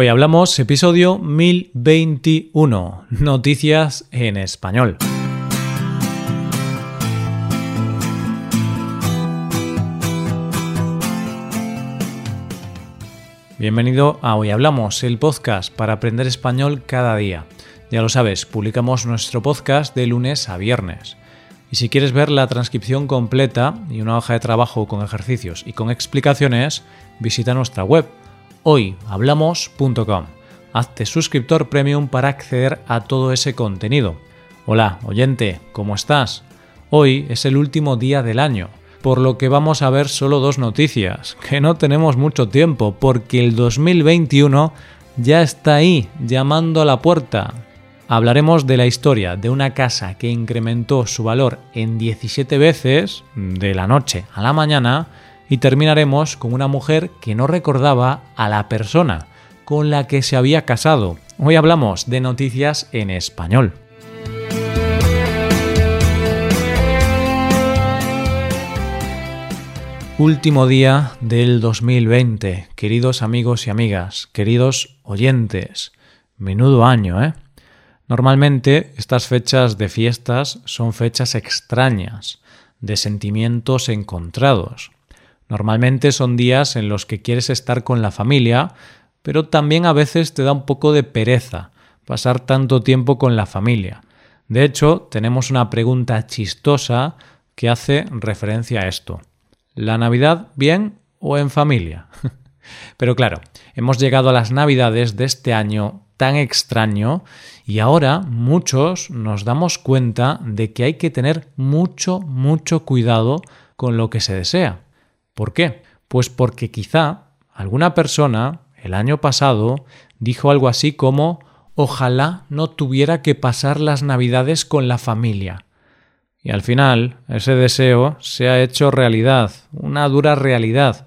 Hoy hablamos episodio 1021, noticias en español. Bienvenido a Hoy Hablamos, el podcast para aprender español cada día. Ya lo sabes, publicamos nuestro podcast de lunes a viernes. Y si quieres ver la transcripción completa y una hoja de trabajo con ejercicios y con explicaciones, visita nuestra web hoyhablamos.com. Hazte suscriptor premium para acceder a todo ese contenido. Hola, oyente, ¿cómo estás? Hoy es el último día del año, por lo que vamos a ver solo dos noticias, que no tenemos mucho tiempo, porque el 2021 ya está ahí, llamando a la puerta. Hablaremos de la historia de una casa que incrementó su valor en 17 veces, de la noche a la mañana, y terminaremos con una mujer que no recordaba a la persona con la que se había casado. Hoy hablamos de noticias en español. Último día del 2020, queridos amigos y amigas, queridos oyentes. Menudo año, ¿eh? Normalmente estas fechas de fiestas son fechas extrañas, de sentimientos encontrados. Normalmente son días en los que quieres estar con la familia, pero también a veces te da un poco de pereza pasar tanto tiempo con la familia. De hecho, tenemos una pregunta chistosa que hace referencia a esto. ¿La Navidad bien o en familia? Pero claro, hemos llegado a las Navidades de este año tan extraño y ahora muchos nos damos cuenta de que hay que tener mucho, mucho cuidado con lo que se desea. ¿Por qué? Pues porque quizá alguna persona el año pasado dijo algo así como ojalá no tuviera que pasar las navidades con la familia. Y al final ese deseo se ha hecho realidad, una dura realidad.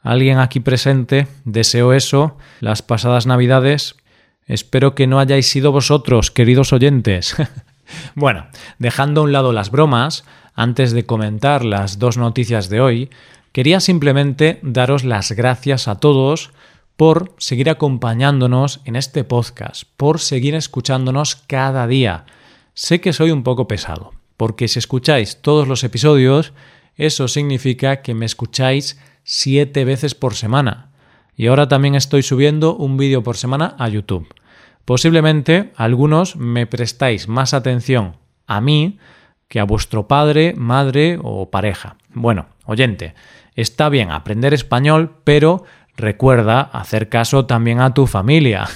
Alguien aquí presente deseó eso las pasadas navidades. Espero que no hayáis sido vosotros, queridos oyentes. bueno, dejando a un lado las bromas, antes de comentar las dos noticias de hoy, Quería simplemente daros las gracias a todos por seguir acompañándonos en este podcast, por seguir escuchándonos cada día. Sé que soy un poco pesado, porque si escucháis todos los episodios, eso significa que me escucháis siete veces por semana. Y ahora también estoy subiendo un vídeo por semana a YouTube. Posiblemente algunos me prestáis más atención a mí que a vuestro padre, madre o pareja. Bueno, oyente, Está bien aprender español, pero recuerda hacer caso también a tu familia.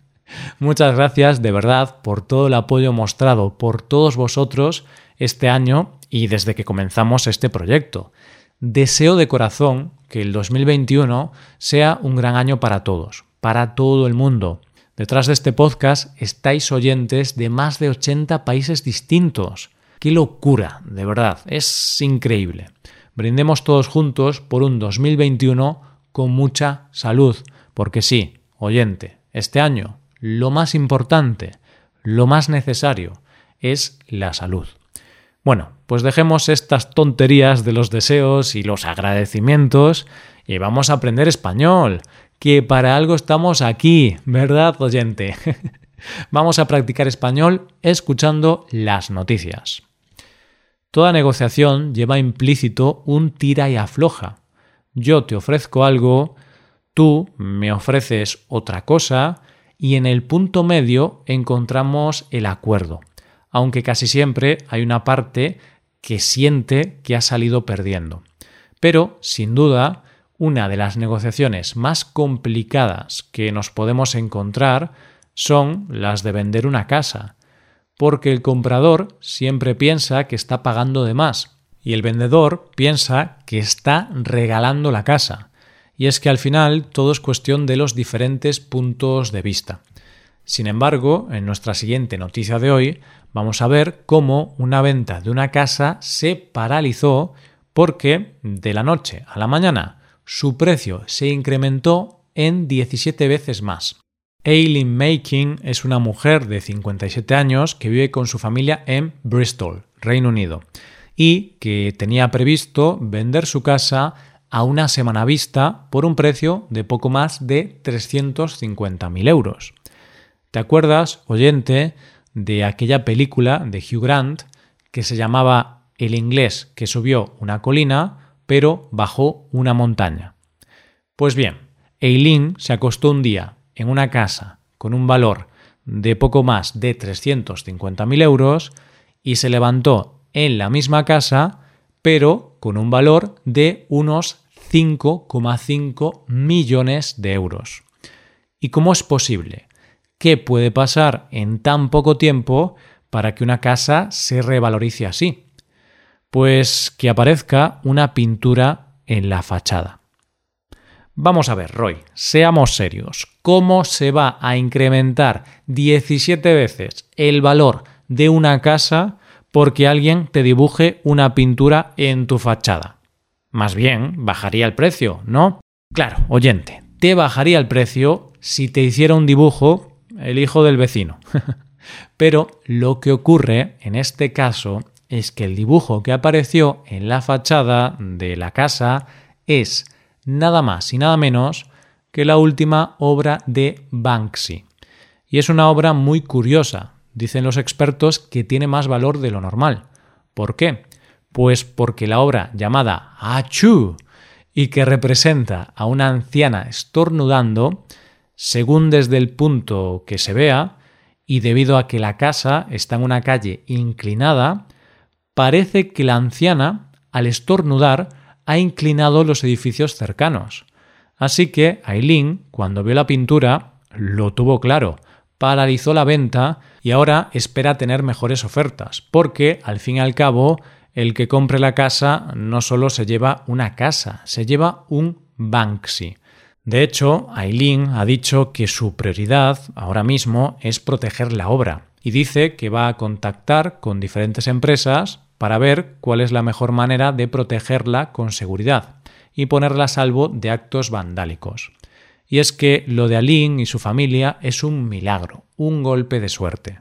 Muchas gracias de verdad por todo el apoyo mostrado por todos vosotros este año y desde que comenzamos este proyecto. Deseo de corazón que el 2021 sea un gran año para todos, para todo el mundo. Detrás de este podcast estáis oyentes de más de 80 países distintos. ¡Qué locura! De verdad, es increíble brindemos todos juntos por un 2021 con mucha salud. Porque sí, oyente, este año lo más importante, lo más necesario es la salud. Bueno, pues dejemos estas tonterías de los deseos y los agradecimientos y vamos a aprender español, que para algo estamos aquí, ¿verdad, oyente? vamos a practicar español escuchando las noticias. Toda negociación lleva implícito un tira y afloja. Yo te ofrezco algo, tú me ofreces otra cosa y en el punto medio encontramos el acuerdo, aunque casi siempre hay una parte que siente que ha salido perdiendo. Pero, sin duda, una de las negociaciones más complicadas que nos podemos encontrar son las de vender una casa porque el comprador siempre piensa que está pagando de más y el vendedor piensa que está regalando la casa. Y es que al final todo es cuestión de los diferentes puntos de vista. Sin embargo, en nuestra siguiente noticia de hoy vamos a ver cómo una venta de una casa se paralizó porque de la noche a la mañana su precio se incrementó en 17 veces más. Aileen Making es una mujer de 57 años que vive con su familia en Bristol, Reino Unido, y que tenía previsto vender su casa a una semana vista por un precio de poco más de 350.000 euros. ¿Te acuerdas, oyente, de aquella película de Hugh Grant que se llamaba El inglés que subió una colina pero bajó una montaña? Pues bien, Eileen se acostó un día en una casa con un valor de poco más de 350.000 euros y se levantó en la misma casa pero con un valor de unos 5,5 millones de euros. ¿Y cómo es posible? ¿Qué puede pasar en tan poco tiempo para que una casa se revalorice así? Pues que aparezca una pintura en la fachada. Vamos a ver, Roy, seamos serios. ¿Cómo se va a incrementar 17 veces el valor de una casa porque alguien te dibuje una pintura en tu fachada? Más bien, bajaría el precio, ¿no? Claro, oyente, te bajaría el precio si te hiciera un dibujo el hijo del vecino. Pero lo que ocurre en este caso es que el dibujo que apareció en la fachada de la casa es nada más y nada menos que la última obra de Banksy. Y es una obra muy curiosa. Dicen los expertos que tiene más valor de lo normal. ¿Por qué? Pues porque la obra llamada Achú y que representa a una anciana estornudando, según desde el punto que se vea, y debido a que la casa está en una calle inclinada, parece que la anciana, al estornudar, ha inclinado los edificios cercanos. Así que Aileen, cuando vio la pintura, lo tuvo claro, paralizó la venta y ahora espera tener mejores ofertas, porque al fin y al cabo el que compre la casa no solo se lleva una casa, se lleva un Banksy. De hecho, Aileen ha dicho que su prioridad ahora mismo es proteger la obra y dice que va a contactar con diferentes empresas para ver cuál es la mejor manera de protegerla con seguridad y ponerla a salvo de actos vandálicos. Y es que lo de Aileen y su familia es un milagro, un golpe de suerte.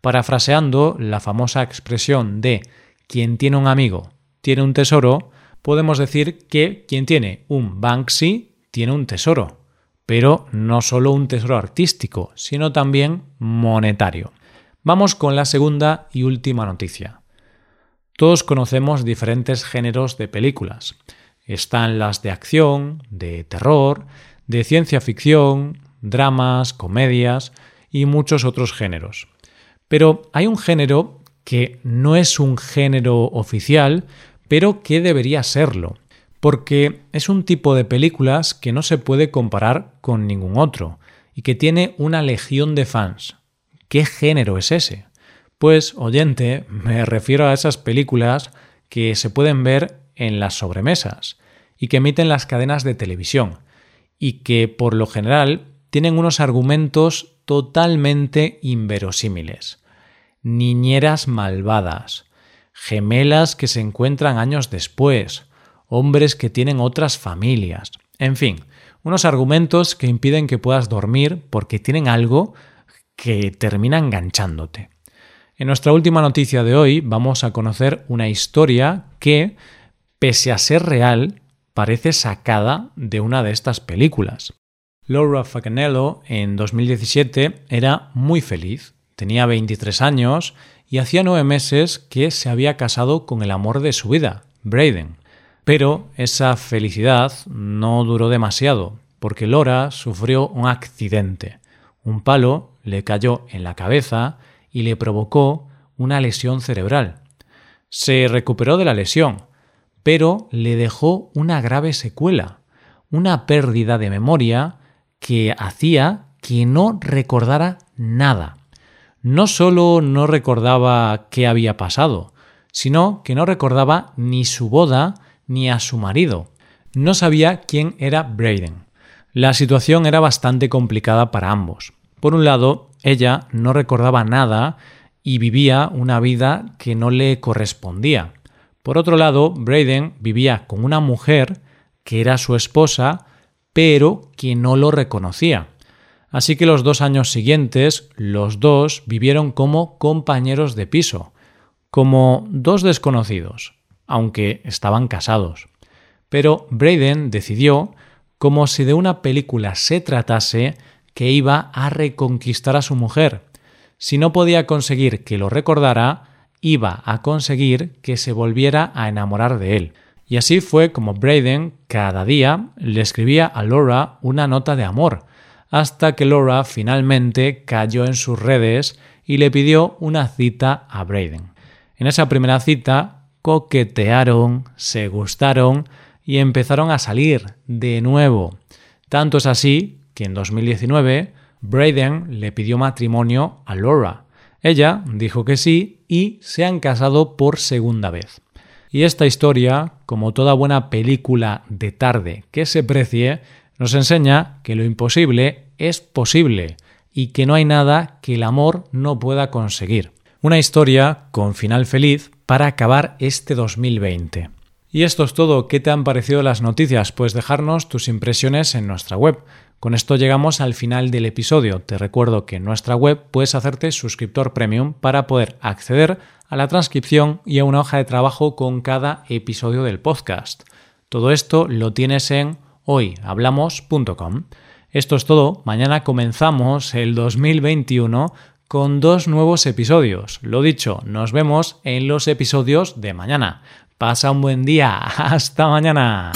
Parafraseando la famosa expresión de quien tiene un amigo tiene un tesoro, podemos decir que quien tiene un Banksy tiene un tesoro, pero no solo un tesoro artístico, sino también monetario. Vamos con la segunda y última noticia. Todos conocemos diferentes géneros de películas. Están las de acción, de terror, de ciencia ficción, dramas, comedias y muchos otros géneros. Pero hay un género que no es un género oficial, pero que debería serlo, porque es un tipo de películas que no se puede comparar con ningún otro y que tiene una legión de fans. ¿Qué género es ese? Pues, oyente, me refiero a esas películas que se pueden ver en las sobremesas y que emiten las cadenas de televisión y que, por lo general, tienen unos argumentos totalmente inverosímiles niñeras malvadas, gemelas que se encuentran años después, hombres que tienen otras familias, en fin, unos argumentos que impiden que puedas dormir porque tienen algo que termina enganchándote. En nuestra última noticia de hoy vamos a conocer una historia que, pese a ser real, parece sacada de una de estas películas. Laura Faganello en 2017 era muy feliz Tenía 23 años y hacía nueve meses que se había casado con el amor de su vida, Braden. Pero esa felicidad no duró demasiado, porque Laura sufrió un accidente. Un palo le cayó en la cabeza y le provocó una lesión cerebral. Se recuperó de la lesión, pero le dejó una grave secuela, una pérdida de memoria que hacía que no recordara nada no solo no recordaba qué había pasado, sino que no recordaba ni su boda ni a su marido. No sabía quién era Braden. La situación era bastante complicada para ambos. Por un lado, ella no recordaba nada y vivía una vida que no le correspondía. Por otro lado, Braden vivía con una mujer que era su esposa, pero que no lo reconocía. Así que los dos años siguientes, los dos vivieron como compañeros de piso, como dos desconocidos, aunque estaban casados. pero Braden decidió, como si de una película se tratase, que iba a reconquistar a su mujer. Si no podía conseguir que lo recordara, iba a conseguir que se volviera a enamorar de él. Y así fue como Braden cada día le escribía a Laura una nota de amor, hasta que Laura finalmente cayó en sus redes y le pidió una cita a Braden. En esa primera cita coquetearon, se gustaron y empezaron a salir de nuevo. Tanto es así que en 2019 Braden le pidió matrimonio a Laura. Ella dijo que sí y se han casado por segunda vez. Y esta historia, como toda buena película de tarde que se precie, nos enseña que lo imposible es posible y que no hay nada que el amor no pueda conseguir. Una historia con final feliz para acabar este 2020. Y esto es todo. ¿Qué te han parecido las noticias? Pues dejarnos tus impresiones en nuestra web. Con esto llegamos al final del episodio. Te recuerdo que en nuestra web puedes hacerte suscriptor premium para poder acceder a la transcripción y a una hoja de trabajo con cada episodio del podcast. Todo esto lo tienes en hoyhablamos.com. Esto es todo. Mañana comenzamos el 2021 con dos nuevos episodios. Lo dicho, nos vemos en los episodios de mañana. Pasa un buen día. Hasta mañana.